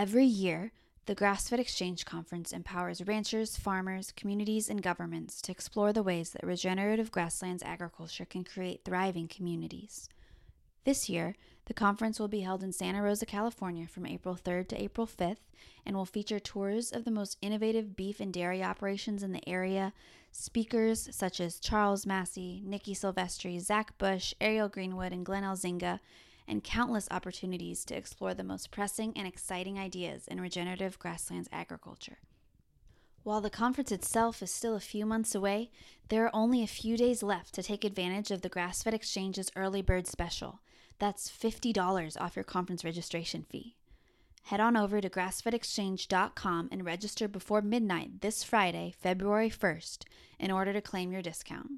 Every year, the Grassfed Exchange Conference empowers ranchers, farmers, communities, and governments to explore the ways that regenerative grasslands agriculture can create thriving communities. This year, the conference will be held in Santa Rosa, California from April 3rd to April 5th and will feature tours of the most innovative beef and dairy operations in the area, speakers such as Charles Massy, Nikki Silvestri, Zach Bush, Ariel Greenwood, and Glenn Elzinga, and countless opportunities to explore the most pressing and exciting ideas in regenerative grasslands agriculture. While the conference itself is still a few months away, there are only a few days left to take advantage of the Grassfed Exchange's early bird special. That's $50 off your conference registration fee. Head on over to grassfedexchange.com and register before midnight this Friday, February 1st, in order to claim your discount.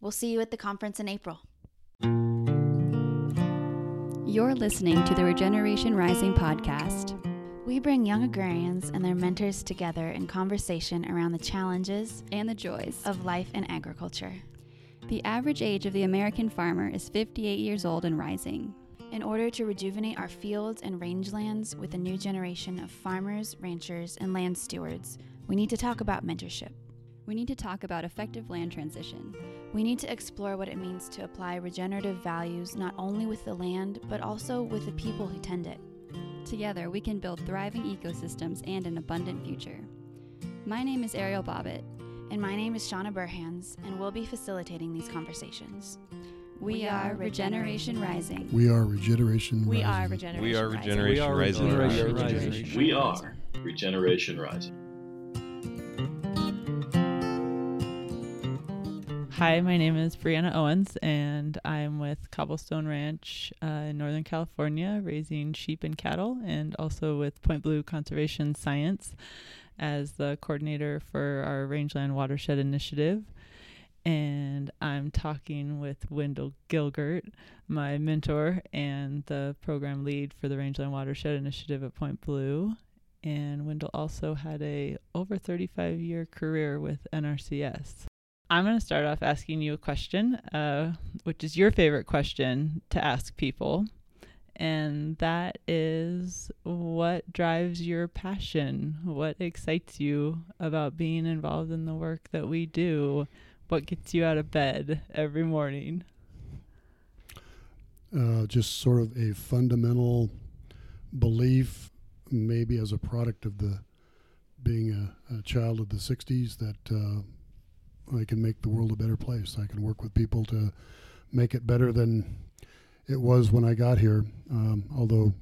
We'll see you at the conference in April. You're listening to the Regeneration Rising podcast. We bring young agrarians and their mentors together in conversation around the challenges and the joys of life in agriculture. The average age of the American farmer is 58 years old and rising. In order to rejuvenate our fields and rangelands with a new generation of farmers, ranchers, and land stewards, we need to talk about mentorship. We need to talk about effective land transition. We need to explore what it means to apply regenerative values not only with the land, but also with the people who tend it. Together, we can build thriving ecosystems and an abundant future. My name is Ariel Bobbitt. And my name is Shauna Burhans, and we'll be facilitating these conversations. We, we are Regeneration Rising. We are Regeneration rising. We are Regeneration Rising. We are Rising. Regeneration Rising. We are Regeneration Rising. Hi, my name is Brianna Owens, and I'm with Cobblestone Ranch uh, in Northern California, raising sheep and cattle, and also with Point Blue Conservation Science as the coordinator for our Rangeland Watershed Initiative. And I'm talking with Wendell Gilgert, my mentor and the program lead for the Rangeland Watershed Initiative at Point Blue. And Wendell also had a over 35 year career with NRCS. I'm going to start off asking you a question, uh, which is your favorite question to ask people. And that is what drives your passion? What excites you about being involved in the work that we do? What gets you out of bed every morning? Uh, just sort of a fundamental belief, maybe as a product of the being a, a child of the 60s, that uh, I can make the world a better place. I can work with people to make it better than it was when I got here. Um, although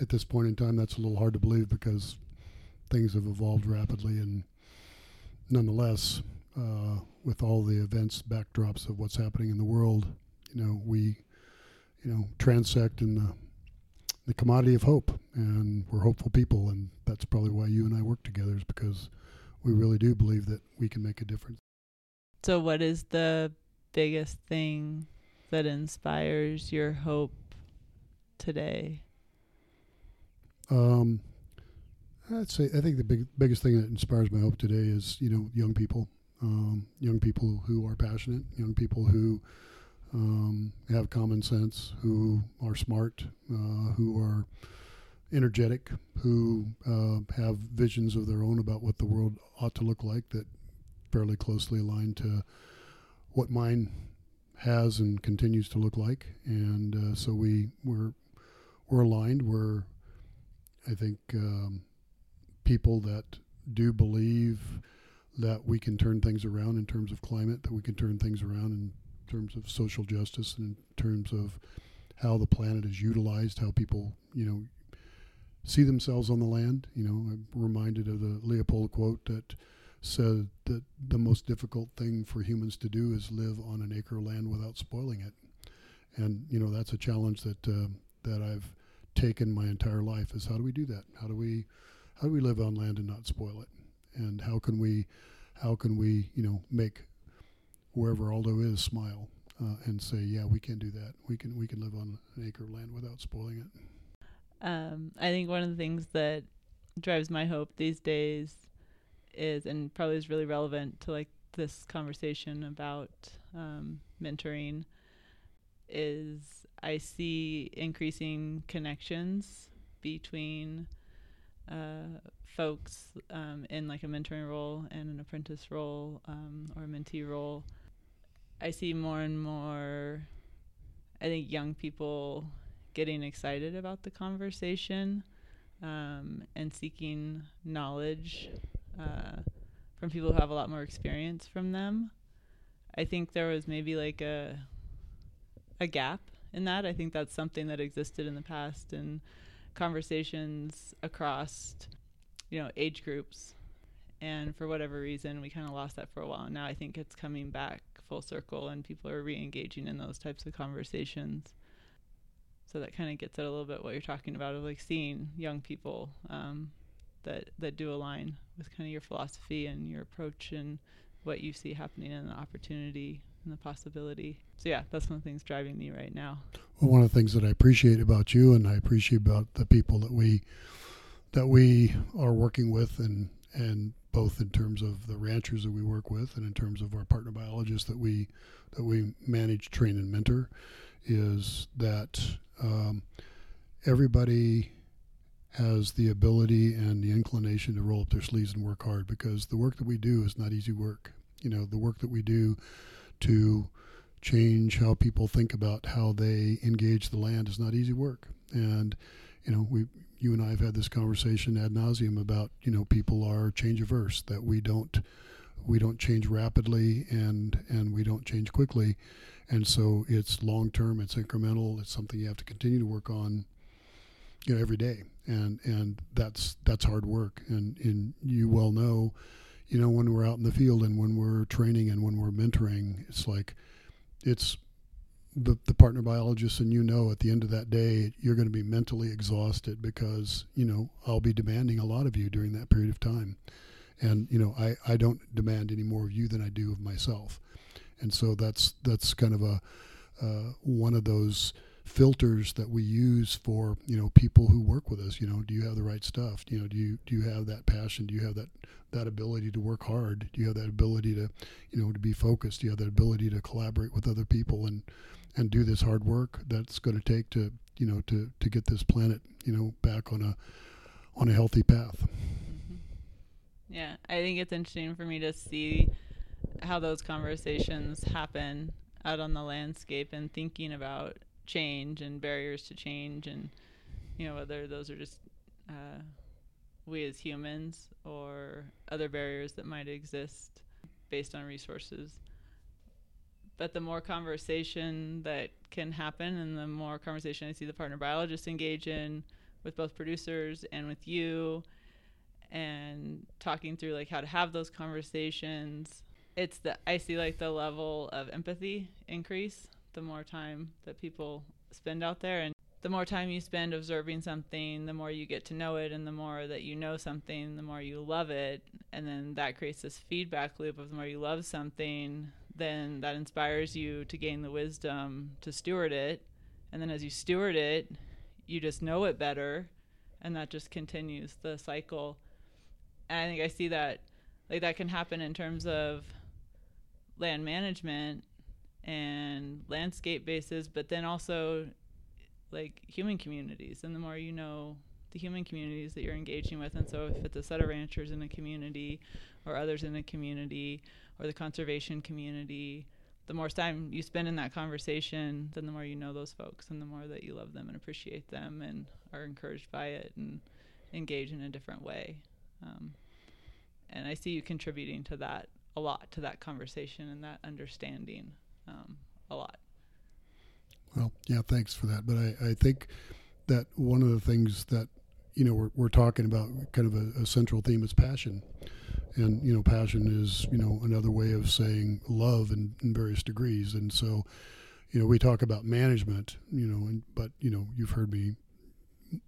at this point in time, that's a little hard to believe because things have evolved rapidly, and nonetheless, uh, with all the events backdrops of what's happening in the world, you know, we, you know, transect in the the commodity of hope, and we're hopeful people, and that's probably why you and I work together is because we really do believe that we can make a difference. So, what is the biggest thing that inspires your hope today? Um, I'd say I think the big, biggest thing that inspires my hope today is you know young people, um, young people who are passionate, young people who um, have common sense, who are smart, uh, who are energetic, who uh, have visions of their own about what the world ought to look like that fairly closely aligned to what mine has and continues to look like, and uh, so we we're we're aligned. We're I think um, people that do believe that we can turn things around in terms of climate, that we can turn things around in terms of social justice, and in terms of how the planet is utilized, how people you know see themselves on the land. You know, I'm reminded of the Leopold quote that said that the most difficult thing for humans to do is live on an acre of land without spoiling it. And you know that's a challenge that uh, that I've taken my entire life is how do we do that? How do we how do we live on land and not spoil it? And how can we how can we you know make wherever Aldo is smile uh, and say yeah we can do that we can we can live on an acre of land without spoiling it. Um, I think one of the things that drives my hope these days is, and probably is really relevant to like this conversation about um, mentoring, is I see increasing connections between folks um, in like a mentoring role and an apprentice role um, or a mentee role, I see more and more, I think, young people getting excited about the conversation um, and seeking knowledge uh, from people who have a lot more experience from them. I think there was maybe like a a gap in that. I think that's something that existed in the past in conversations across you know age groups and for whatever reason we kind of lost that for a while and now i think it's coming back full circle and people are re-engaging in those types of conversations so that kind of gets at a little bit what you're talking about of like seeing young people um, that that do align with kind of your philosophy and your approach and what you see happening and the opportunity and the possibility. So yeah, that's one of the things driving me right now. Well, one of the things that I appreciate about you and I appreciate about the people that we that we are working with and and both in terms of the ranchers that we work with and in terms of our partner biologists that we that we manage, train, and mentor, is that um, everybody has the ability and the inclination to roll up their sleeves and work hard because the work that we do is not easy work. You know, the work that we do to change how people think about how they engage the land is not easy work. And, you know, we you and I have had this conversation ad nauseum about you know people are change averse that we don't we don't change rapidly and and we don't change quickly, and so it's long term, it's incremental, it's something you have to continue to work on, you know, every day, and and that's that's hard work, and and you well know, you know, when we're out in the field and when we're training and when we're mentoring, it's like, it's the, the partner biologist and you know at the end of that day you're going to be mentally exhausted because you know i'll be demanding a lot of you during that period of time. And you know i, I don't demand any more of you than i do of myself. And so that's that's kind of a uh, one of those filters that we use for you know people who work with us you know do you have the right stuff you know do you do you have that passion do you have that that ability to work hard do you have that ability to you know to be focused do you have that ability to collaborate with other people and and do this hard work that's going to take to you know to to get this planet you know back on a on a healthy path. Mm-hmm. Yeah, I think it's interesting for me to see how those conversations happen out on the landscape and thinking about change and barriers to change and you know whether those are just uh, we as humans or other barriers that might exist based on resources. But the more conversation that can happen and the more conversation I see the partner biologists engage in with both producers and with you and talking through like how to have those conversations it's the I see like the level of empathy increase the more time that people spend out there and the more time you spend observing something, the more you get to know it, and the more that you know something, the more you love it. And then that creates this feedback loop of the more you love something, then that inspires you to gain the wisdom to steward it. And then as you steward it, you just know it better. And that just continues the cycle. And I think I see that, like, that can happen in terms of land management and landscape bases, but then also like human communities. And the more you know the human communities that you're engaging with. And so, if it's a set of ranchers in a community, or others in a community, or the conservation community, the more time you spend in that conversation, then the more you know those folks, and the more that you love them and appreciate them, and are encouraged by it, and engage in a different way. Um, and I see you contributing to that a lot, to that conversation and that understanding um, a lot. Well, yeah, thanks for that. But I, I think that one of the things that you know we're, we're talking about kind of a, a, central theme is passion and you know passion is you know another way of saying love in, in various degrees and so you know we talk about management you know and but you know you've heard me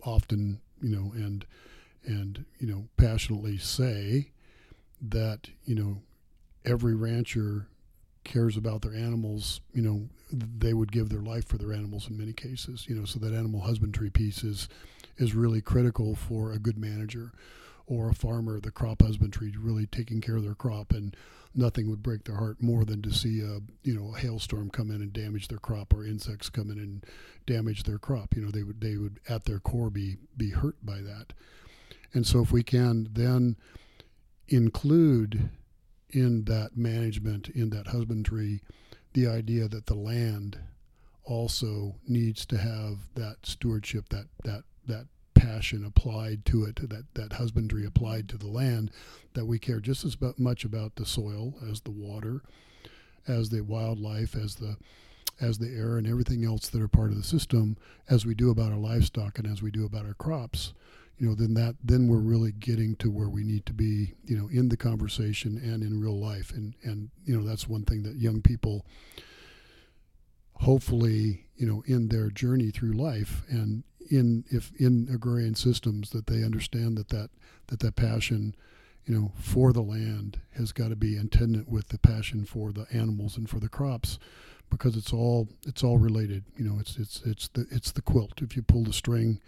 often you know and and you know passionately say that you know every rancher cares about their animals you know they would give their life for their animals in many cases you know so that animal husbandry piece is is really critical for a good manager or a farmer, the crop husbandry, really taking care of their crop, and nothing would break their heart more than to see a you know a hailstorm come in and damage their crop, or insects come in and damage their crop. You know they would they would at their core be be hurt by that, And so, if we can then include in that management, in that husbandry, the idea that the land also needs to have that stewardship, that that that passion applied to it, that that husbandry applied to the land, that we care just as much about the soil as the water, as the wildlife, as the as the air and everything else that are part of the system, as we do about our livestock and as we do about our crops you know, then that then we're really getting to where we need to be, you know, in the conversation and in real life. And and you know, that's one thing that young people hopefully, you know, in their journey through life and in if in agrarian systems that they understand that that that, that passion you know, for the land has got to be attendant with the passion for the animals and for the crops, because it's all it's all related. You know, it's it's it's the it's the quilt. If you pull the string,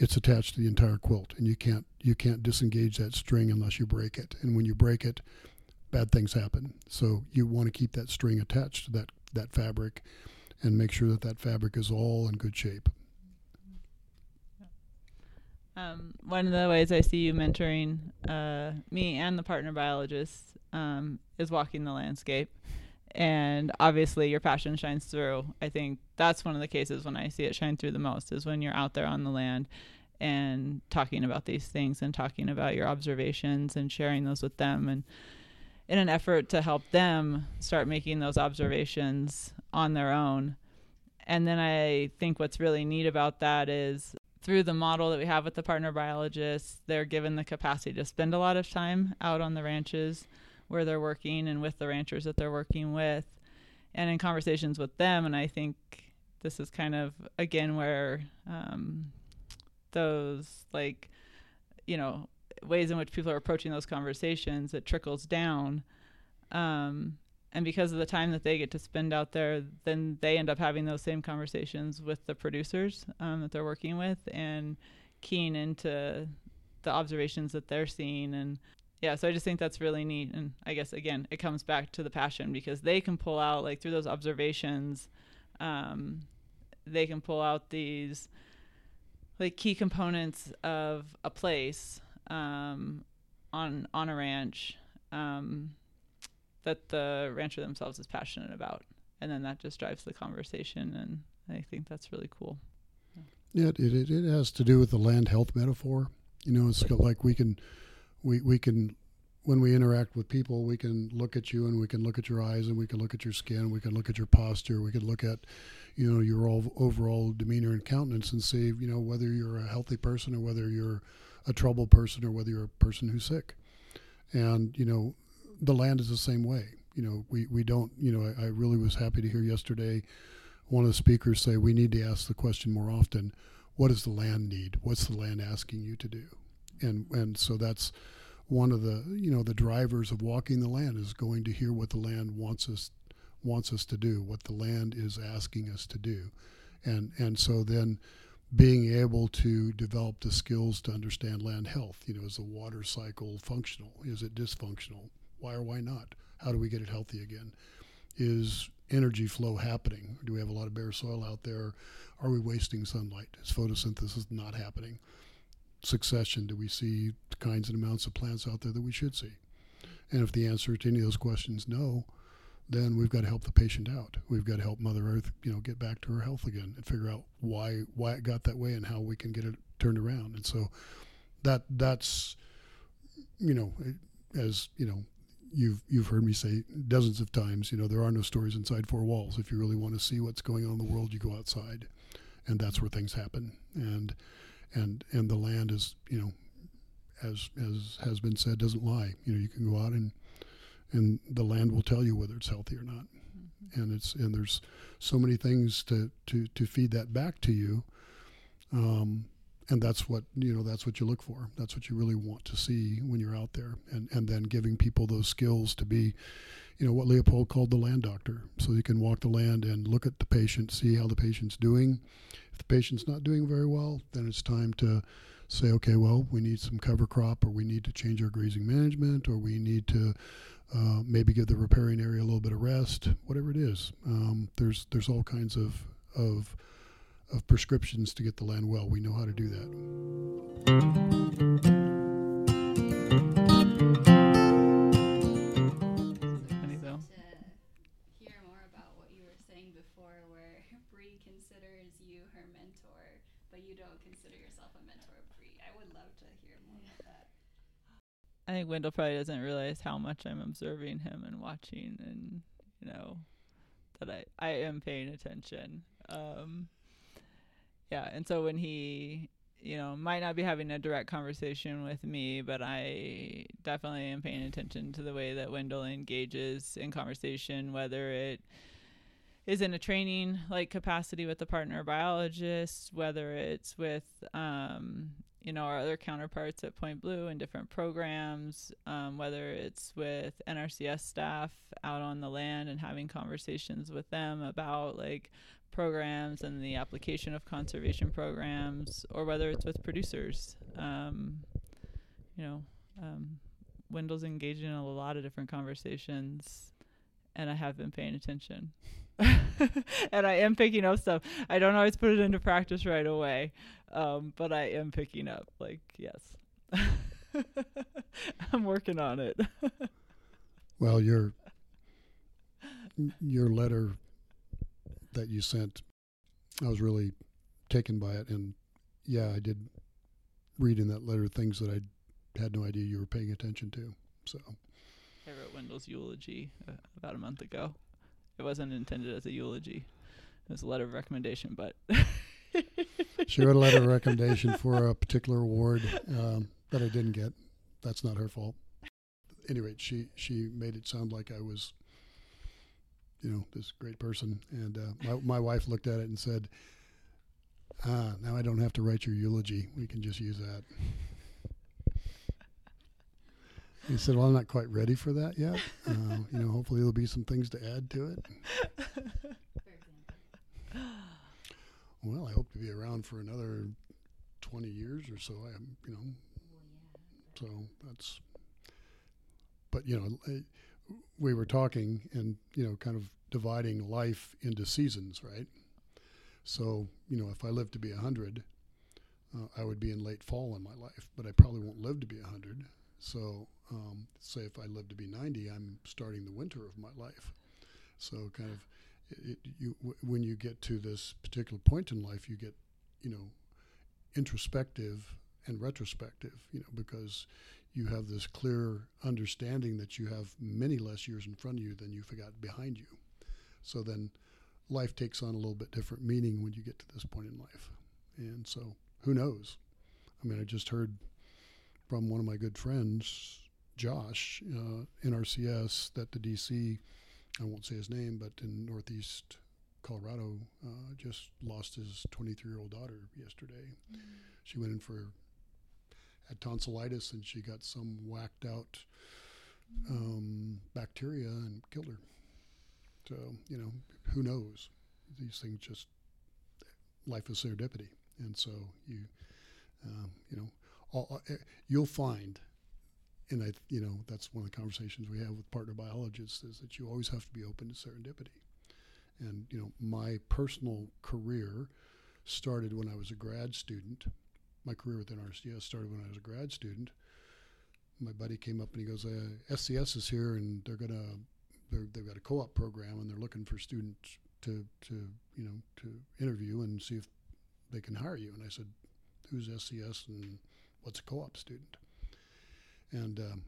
it's attached to the entire quilt, and you can't you can't disengage that string unless you break it. And when you break it, bad things happen. So you want to keep that string attached to that that fabric, and make sure that that fabric is all in good shape. Um, one of the ways I see you mentoring uh, me and the partner biologists um, is walking the landscape and obviously your passion shines through. I think that's one of the cases when I see it shine through the most is when you're out there on the land and talking about these things and talking about your observations and sharing those with them and in an effort to help them start making those observations on their own. And then I think what's really neat about that is through the model that we have with the partner biologists, they're given the capacity to spend a lot of time out on the ranches where they're working and with the ranchers that they're working with and in conversations with them. And i think this is kind of again where um, those like you know ways in which people are approaching those conversations it trickles down. Um, and because of the time that they get to spend out there then they end up having those same conversations with the producers um, that they're working with and keying into the observations that they're seeing and yeah so i just think that's really neat and i guess again it comes back to the passion because they can pull out like through those observations um, they can pull out these like key components of a place um, on on a ranch um, that the rancher themselves is passionate about. And then that just drives the conversation and i think that's really cool. Yeah it, it, it has to do with the land health metaphor. You know it's like we can we, we can when we interact with people we can look at you and we can look at your eyes and we can look at your skin we can look at your posture we can look at you know your overall demeanor and countenance and see you know whether you're a healthy person or whether you're a troubled person or whether you're a person who's sick. And you know the land is the same way. You know we, we don't you know I, I really was happy to hear yesterday one of the speakers say we need to ask the question more often. What does the land need? What's the land asking you to do and and so that's one of the you know the drivers of walking the land is going to hear what the land wants us wants us to do, what the land is asking us to do, and and so then being able to develop the skills to understand land health. You know, is the water cycle functional? Is it dysfunctional? Why or why not? How do we get it healthy again? Is energy flow happening? Do we have a lot of bare soil out there? Are we wasting sunlight? Is photosynthesis not happening? Succession do we see the kinds and amounts of plants out there that we should see? And if the answer to any of those questions no, then we've got to help the patient out. We've got to help Mother Earth, you know, get back to her health again and figure out why why it got that way and how we can get it turned around. And so that that's you know, as you know, you've you've heard me say dozens of times, you know, there are no stories inside four walls. If you really want to see what's going on in the world, you go outside, and that's where things happen. And and and the land is you know as as has been said doesn't lie. You know you can go out and and the land will tell you whether it's healthy or not. Mm-hmm. and it's and there's so many things to to to feed that back to you um, and that's what you know that's what you look for. That's what you really want to see when you're out there. And and then giving people those skills to be you know what Leopold called the land doctor. So you can walk the land and look at the patient see how the patient's doing the patient's not doing very well, then it's time to say, okay, well, we need some cover crop, or we need to change our grazing management, or we need to uh, maybe give the riparian area a little bit of rest, whatever it is. Um, there's there's all kinds of of of prescriptions to get the land well. We know how to do that. her mentor, but you don't consider yourself a mentor pre. I would love to hear more about that. I think Wendell probably doesn't realize how much I'm observing him and watching and you know that I, I am paying attention. Um, yeah, and so when he you know, might not be having a direct conversation with me, but I definitely am paying attention to the way that Wendell engages in conversation, whether it is in a training like capacity with a partner biologist, whether it's with um, you know our other counterparts at Point Blue in different programs, um, whether it's with NRCS staff out on the land and having conversations with them about like programs and the application of conservation programs, or whether it's with producers. Um, you know, um, Wendell's engaged in a lot of different conversations, and I have been paying attention. and I am picking up stuff. I don't always put it into practice right away, um, but I am picking up. Like, yes, I'm working on it. well, your your letter that you sent, I was really taken by it, and yeah, I did read in that letter things that I had no idea you were paying attention to. So I wrote Wendell's eulogy uh, about a month ago. It wasn't intended as a eulogy; it was a letter of recommendation. But she wrote a letter of recommendation for a particular award um, that I didn't get. That's not her fault. Anyway, she she made it sound like I was you know, this great person. And uh, my, my wife looked at it and said, ah, now I don't have to write your eulogy. We can just use that. He said, well, I'm not quite ready for that yet. Uh, you know, hopefully there'll be some things to add to it. well, I hope to be around for another 20 years or so. I am, you know, so that's, but, you know, we were talking and you know kind of dividing life into seasons right so you know if i live to be 100 uh, i would be in late fall in my life but i probably won't live to be 100 so um, say if i live to be 90 i'm starting the winter of my life so kind of it, you w- when you get to this particular point in life you get you know introspective and retrospective you know because you have this clear understanding that you have many less years in front of you than you've got behind you. So then life takes on a little bit different meaning when you get to this point in life. And so who knows? I mean, I just heard from one of my good friends, Josh, uh, NRCS, that the DC, I won't say his name, but in Northeast Colorado, uh, just lost his 23 year old daughter yesterday. Mm-hmm. She went in for had tonsillitis and she got some whacked out um, bacteria and killed her. So, you know, who knows? These things just, life is serendipity. And so you, um, you know, all, uh, you'll find, and I, you know, that's one of the conversations we have with partner biologists is that you always have to be open to serendipity. And, you know, my personal career started when I was a grad student my career with NRCS started when I was a grad student. My buddy came up and he goes, uh, "SCS is here, and they're gonna they're, they've got a co-op program, and they're looking for students to to you know to interview and see if they can hire you." And I said, "Who's SCS and what's a co-op student?" And um,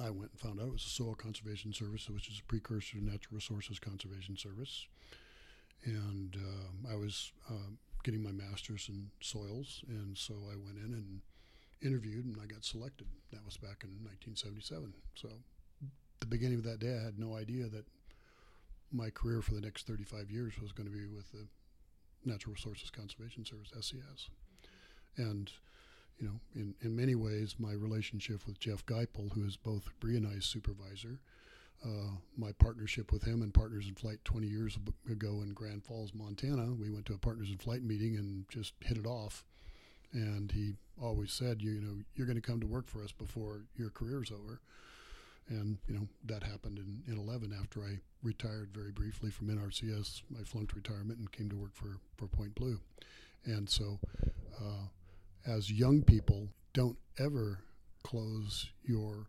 I went and found out it was the soil conservation service, which is a precursor to natural resources conservation service. And uh, I was uh, getting my master's in soils, and so I went in and interviewed, and I got selected. That was back in 1977. So, the beginning of that day, I had no idea that my career for the next 35 years was going to be with the Natural Resources Conservation Service (SCS), and you know, in, in many ways, my relationship with Jeff Geipel, who is both Brionized supervisor uh, my partnership with him and Partners in Flight 20 years ago in Great Falls, Montana. We went to a Partners in Flight meeting and just hit it off. And he always said, you, you know, you're going to come to work for us before your career's over. And, you know, that happened in, in 11 after I retired very briefly from NRCS. I flunked retirement and came to work for, for Point Blue. And so, uh, as young people, don't ever close your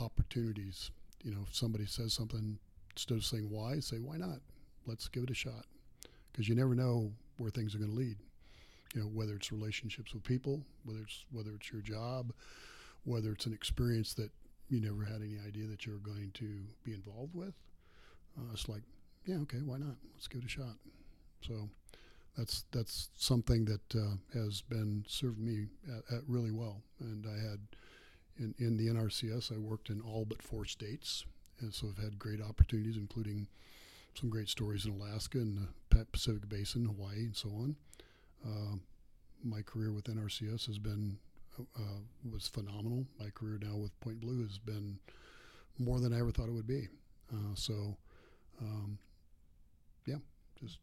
opportunities you know, if somebody says something, instead of saying why, say why not? Let's give it a shot, because you never know where things are going to lead. you know, whether it's relationships with people, whether it's whether it's your job, whether it's an experience that you never had any idea that you were going to be involved with. Uh, it's like, yeah, okay, why not? Let's give it a shot. So that's that's something that uh, has been served me at, at really well. And I had in, in the NRCS, I worked in all but four states, and so I've had great opportunities, including some great stories in Alaska and the Pacific Basin, Hawaii, and so on. Uh, my career with NRCS has been uh, was phenomenal. My career now with Point Blue has been more than I ever thought it would be. Uh, so, um, yeah, just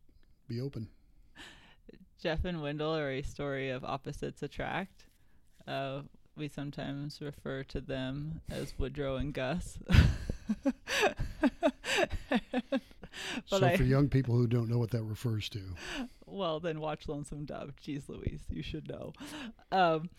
be open. Jeff and Wendell are a story of opposites attract. Uh, we sometimes refer to them as Woodrow and Gus. so, I, for young people who don't know what that refers to, well, then watch Lonesome Dove. Jeez Louise, you should know. Um,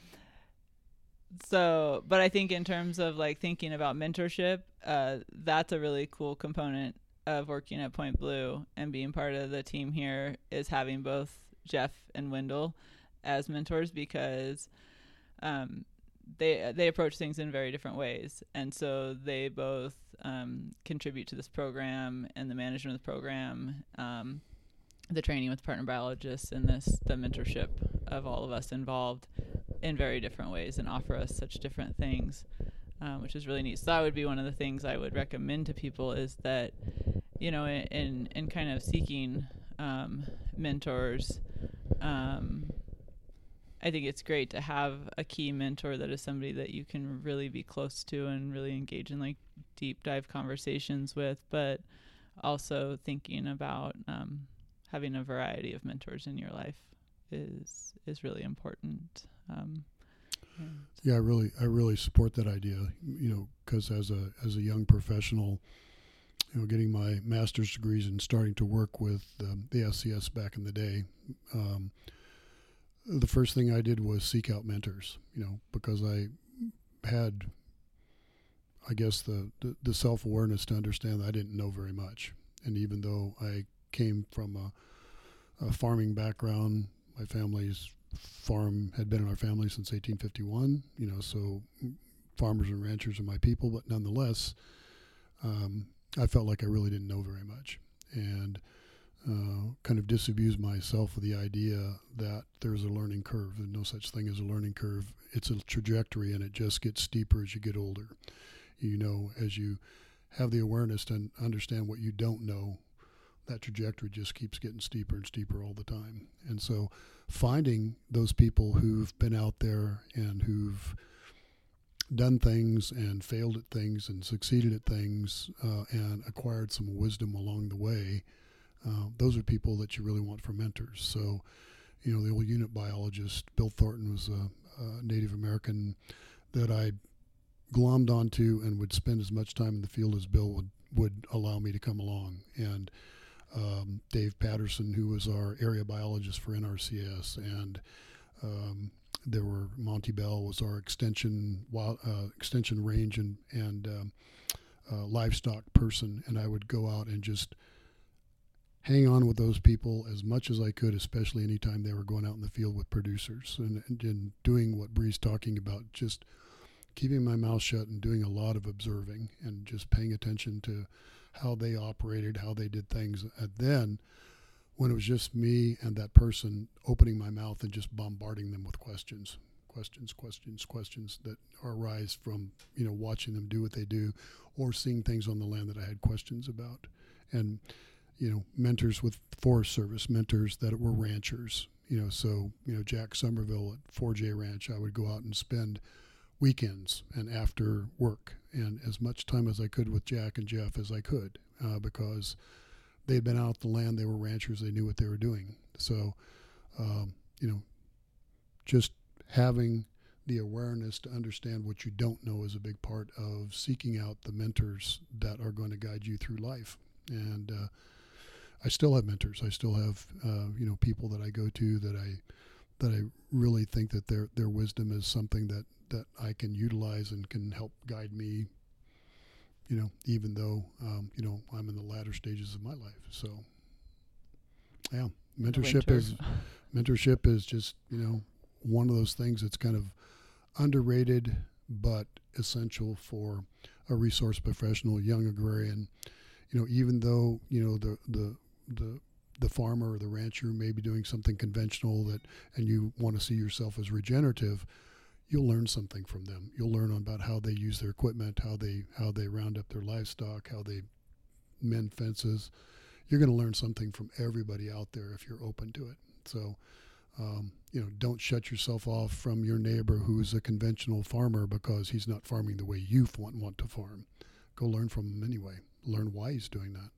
so, but I think in terms of like thinking about mentorship, uh, that's a really cool component of working at Point Blue and being part of the team here is having both Jeff and Wendell as mentors because um, they they approach things in very different ways, and so they both um, contribute to this program and the management of the program, um, the training with partner biologists, and this the mentorship of all of us involved in very different ways and offer us such different things, um, which is really neat. So that would be one of the things I would recommend to people is that, you know, in in kind of seeking um, mentors. Um, I think it's great to have a key mentor that is somebody that you can really be close to and really engage in like deep dive conversations with, but also thinking about um, having a variety of mentors in your life is is really important. Um, yeah, I really I really support that idea. You know, because as a as a young professional, you know, getting my master's degrees and starting to work with um, the SCS back in the day. Um, the first thing I did was seek out mentors, you know, because I had, I guess, the, the, the self awareness to understand that I didn't know very much. And even though I came from a, a farming background, my family's farm had been in our family since 1851, you know, so farmers and ranchers are my people, but nonetheless, um, I felt like I really didn't know very much. And uh, kind of disabused myself of the idea that there's a learning curve. There's no such thing as a learning curve. It's a trajectory, and it just gets steeper as you get older. You know, as you have the awareness to understand what you don't know, that trajectory just keeps getting steeper and steeper all the time. And so, finding those people who've been out there and who've done things and failed at things and succeeded at things uh, and acquired some wisdom along the way uh, those are people that you really want for mentors. So, you know, the old unit biologist, Bill Thornton, was a, a Native American that I glommed onto and would spend as much time in the field as Bill would, would allow me to come along. And um, Dave Patterson, who was our area biologist for NRCS, and um, there were Monty Bell was our extension wild, uh, extension range and and um, uh, livestock person, and I would go out and just hang on with those people as much as I could, especially anytime they were going out in the field with producers and, and, and doing what Bree's talking about, just keeping my mouth shut and doing a lot of observing and just paying attention to how they operated, how they did things. And then when it was just me and that person opening my mouth and just bombarding them with questions questions questions questions that arise from you know watching them do what they do or seeing things on the land that i had questions about and you know, mentors with Forest Service, mentors that were ranchers. You know, so you know Jack Somerville at 4J Ranch, I would go out and spend weekends and after work and as much time as I could with Jack and Jeff as I could uh, because they had been out the land, they were ranchers, they knew what they were doing. So, um, you know, just having the awareness to understand what you don't know is a big part of seeking out the mentors that are going to guide you through life. And uh, I still have mentors. I still have uh, you know people that I go to that I that I really think that their their wisdom is something that that I can utilize and can help guide me. You know, even though um, you know I'm in the latter stages of my life. So, yeah, mentorship is mentorship is just you know one of those things that's kind of underrated but essential for a resource professional, young agrarian. You know, even though you know the the the the farmer or the rancher may be doing something conventional that and you want to see yourself as regenerative you'll learn something from them. You'll learn about how they use their equipment how they how they round up their livestock how they mend fences. You're going to learn something from everybody out there if you're open to it. So um, you know don't shut yourself off from your neighbor who's a conventional farmer because he's not farming the way you want, want to farm. Go learn from him anyway. Learn why he's doing that.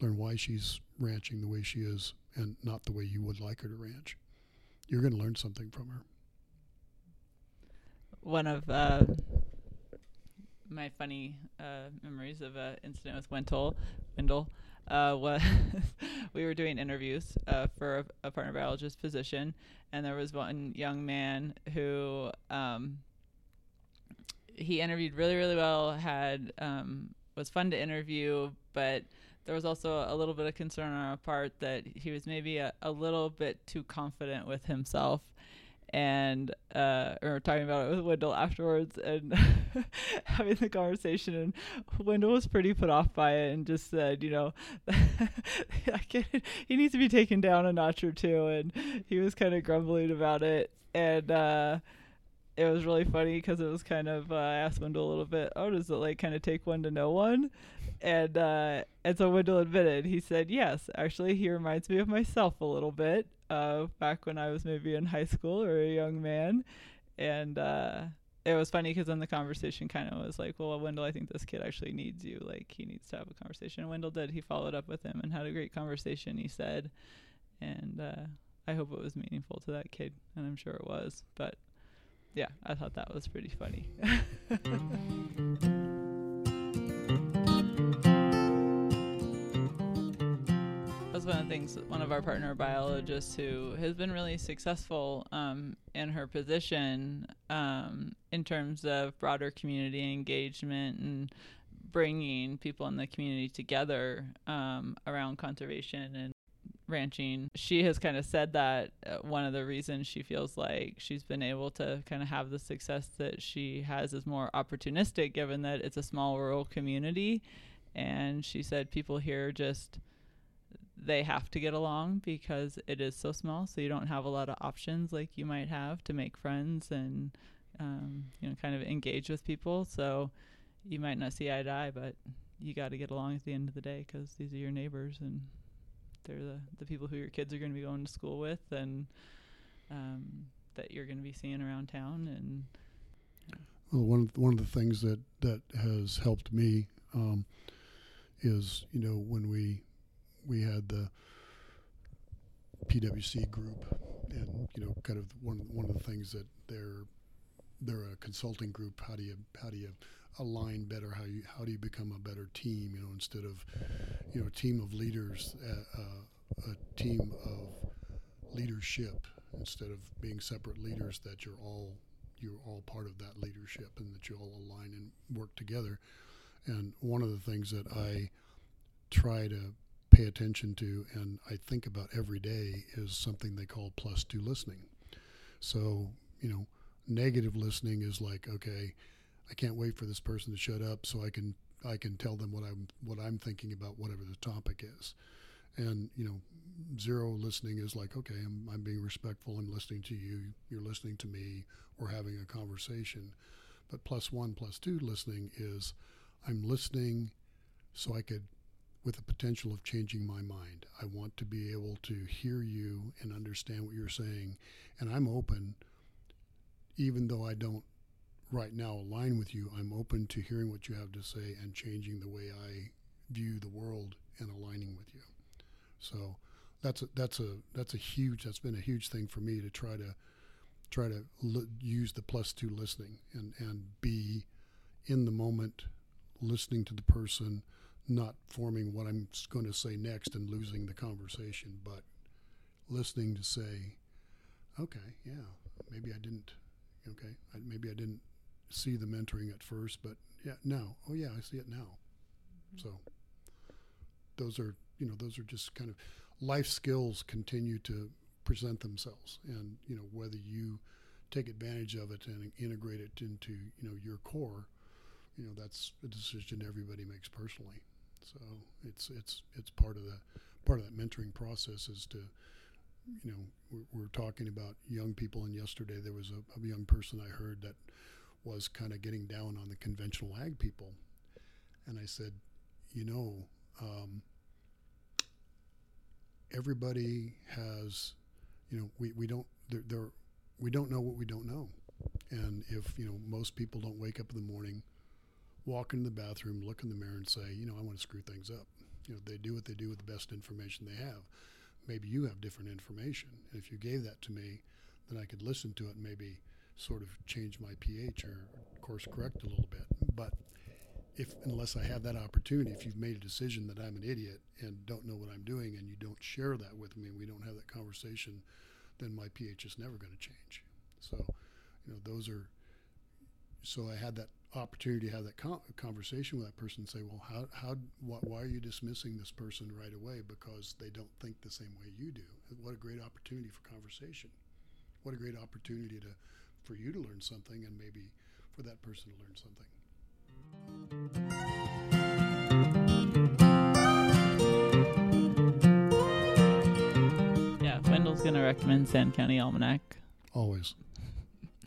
Learn why she's ranching the way she is and not the way you would like her to ranch. You're going to learn something from her. One of uh, my funny uh, memories of an incident with Wendell, Wendell uh, was we were doing interviews uh, for a, a, partner biologist position, and there was one young man who um, he interviewed really, really well, had um, was fun to interview, but there was also a little bit of concern on our part that he was maybe a, a little bit too confident with himself and uh, were talking about it with Wendell afterwards and having the conversation. And Wendell was pretty put off by it and just said, you know, he needs to be taken down a notch or two. And he was kind of grumbling about it. And uh, it was really funny because it was kind of uh, I asked Wendell a little bit, oh, does it like kind of take one to know one? And uh, and so Wendell admitted, he said, yes, actually, he reminds me of myself a little bit. Uh, back when I was maybe in high school or a young man, and uh, it was funny because then the conversation kind of was like, well, Wendell, I think this kid actually needs you. Like he needs to have a conversation. And Wendell did. He followed up with him and had a great conversation. He said, and uh, I hope it was meaningful to that kid, and I'm sure it was. But yeah, I thought that was pretty funny. one of the things. One of our partner biologists who has been really successful um, in her position um, in terms of broader community engagement and bringing people in the community together um, around conservation and ranching, she has kind of said that uh, one of the reasons she feels like she's been able to kind of have the success that she has is more opportunistic, given that it's a small rural community. And she said people here just they have to get along because it is so small, so you don't have a lot of options like you might have to make friends and um, you know kind of engage with people. So you might not see eye to eye, but you got to get along at the end of the day because these are your neighbors and they're the, the people who your kids are going to be going to school with and um, that you're going to be seeing around town. And well, one of one of the things that that has helped me um, is you know when we we had the PWC group, and you know, kind of one one of the things that they're they're a consulting group. How do you how do you align better? How you how do you become a better team? You know, instead of you know a team of leaders, uh, uh, a team of leadership instead of being separate leaders. That you're all you're all part of that leadership and that you all align and work together. And one of the things that I try to pay attention to and I think about every day is something they call plus two listening. So, you know, negative listening is like, okay, I can't wait for this person to shut up so I can I can tell them what I'm what I'm thinking about whatever the topic is. And you know, zero listening is like, okay, I'm I'm being respectful. I'm listening to you. You're listening to me. We're having a conversation. But plus one, plus two listening is, I'm listening, so I could, with the potential of changing my mind. I want to be able to hear you and understand what you're saying, and I'm open, even though I don't right now align with you, I'm open to hearing what you have to say and changing the way I view the world and aligning with you. So that's a, that's a that's a huge that's been a huge thing for me to try to try to l- use the plus two listening and and be in the moment, listening to the person, not forming what I'm going to say next and losing the conversation, but listening to say, okay, yeah, maybe I didn't, okay, I, maybe I didn't see the mentoring at first, but yeah, now, oh yeah, I see it now. Mm-hmm. So those are, you know, those are just kind of life skills continue to present themselves, and you know whether you take advantage of it and integrate it into you know your core, you know that's a decision everybody makes personally. So it's it's it's part of the part of that mentoring process is to you know we're, we're talking about young people and yesterday there was a, a young person I heard that was kind of getting down on the conventional ag people, and I said, you know. Um, everybody has, you know, we, we don't there, there we don't know what we don't know, and if you know most people don't wake up in the morning, walk into the bathroom, look in the mirror, and say, you know, I want to screw things up. You know, they do what they do with the best information they have. Maybe you have different information, and if you gave that to me, then I could listen to it and maybe sort of change my pH or course correct a little bit. But if unless I have that opportunity, if you've made a decision that I'm an idiot and don't know what I'm doing, and you don't share that with me, and we don't have that conversation, then my pH is never going to change. So, you know, those are. So I had that opportunity to have that conversation with that person. And say, well, how how wh- why are you dismissing this person right away because they don't think the same way you do? What a great opportunity for conversation. What a great opportunity to for you to learn something and maybe for that person to learn something. Yeah, Wendell's gonna recommend Sand County Almanac. Always.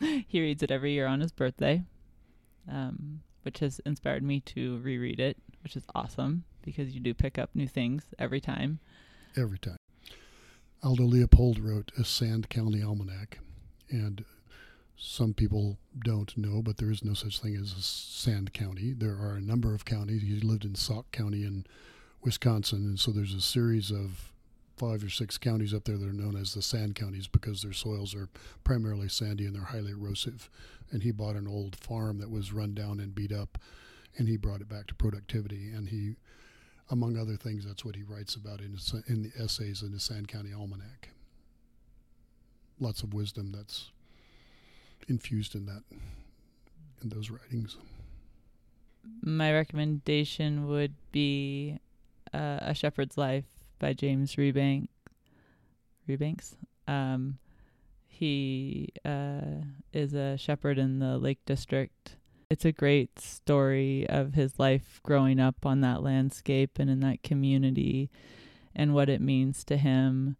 he reads it every year on his birthday, um, which has inspired me to reread it, which is awesome because you do pick up new things every time. Every time. Aldo Leopold wrote a Sand County Almanac, and some people don't know, but there is no such thing as a sand county. There are a number of counties. He lived in Sauk County in Wisconsin, and so there's a series of five or six counties up there that are known as the sand counties because their soils are primarily sandy and they're highly erosive. And he bought an old farm that was run down and beat up, and he brought it back to productivity. And he, among other things, that's what he writes about in, in the essays in the Sand County Almanac. Lots of wisdom that's infused in that in those writings. My recommendation would be uh, A Shepherd's Life by James Rebank. Rebanks. Um, he uh, is a shepherd in the Lake District. It's a great story of his life growing up on that landscape and in that community and what it means to him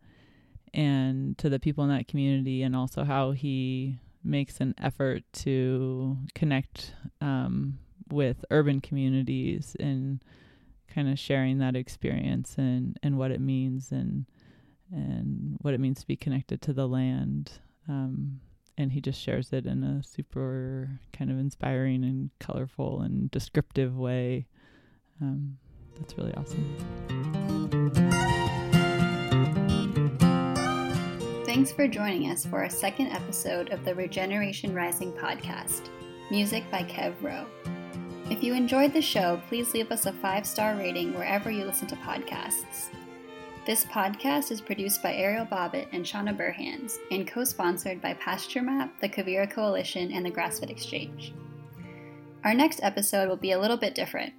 and to the people in that community, and also how he makes an effort to connect um, with urban communities and kind of sharing that experience and, and what it means and and what it means to be connected to the land. Um, and he just shares it in a super kind of inspiring and colorful and descriptive way. Um, that's really awesome. Thanks for joining us for our second episode of the Regeneration Rising podcast, music by Kev Rowe. If you enjoyed the show, please leave us a five star rating wherever you listen to podcasts. This podcast is produced by Ariel Bobbitt and Shauna Burhans and co sponsored by Pasture Map, the Quivira Coalition, and the Grassfed Exchange. Our next episode will be a little bit different.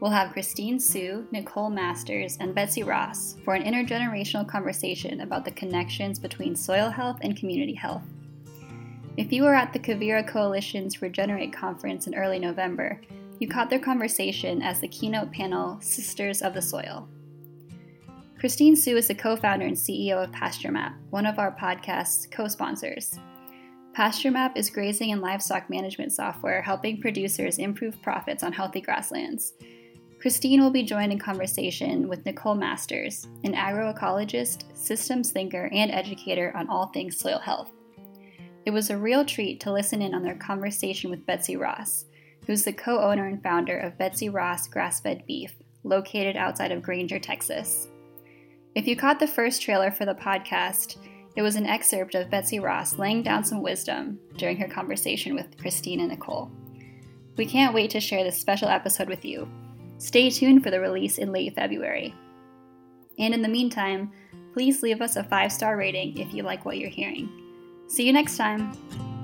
We'll have Christine Su, Nicole Masters, and Betsy Ross for an intergenerational conversation about the connections between soil health and community health. If you were at the Quivira Coalition's Regenerate conference in early November, you caught their conversation as the keynote panel Sisters of the Soil. Christine Su is the co founder and CEO of Pasture Map, one of our podcast's co sponsors. Pasture Map is grazing and livestock management software helping producers improve profits on healthy grasslands. Christine will be joined in conversation with Nicole Masters, an agroecologist, systems thinker, and educator on all things soil health. It was a real treat to listen in on their conversation with Betsy Ross, who's the co owner and founder of Betsy Ross Grass Fed Beef, located outside of Granger, Texas. If you caught the first trailer for the podcast, it was an excerpt of Betsy Ross laying down some wisdom during her conversation with Christine and Nicole. We can't wait to share this special episode with you, Stay tuned for the release in late February. And in the meantime, please leave us a five star rating if you like what you're hearing. See you next time!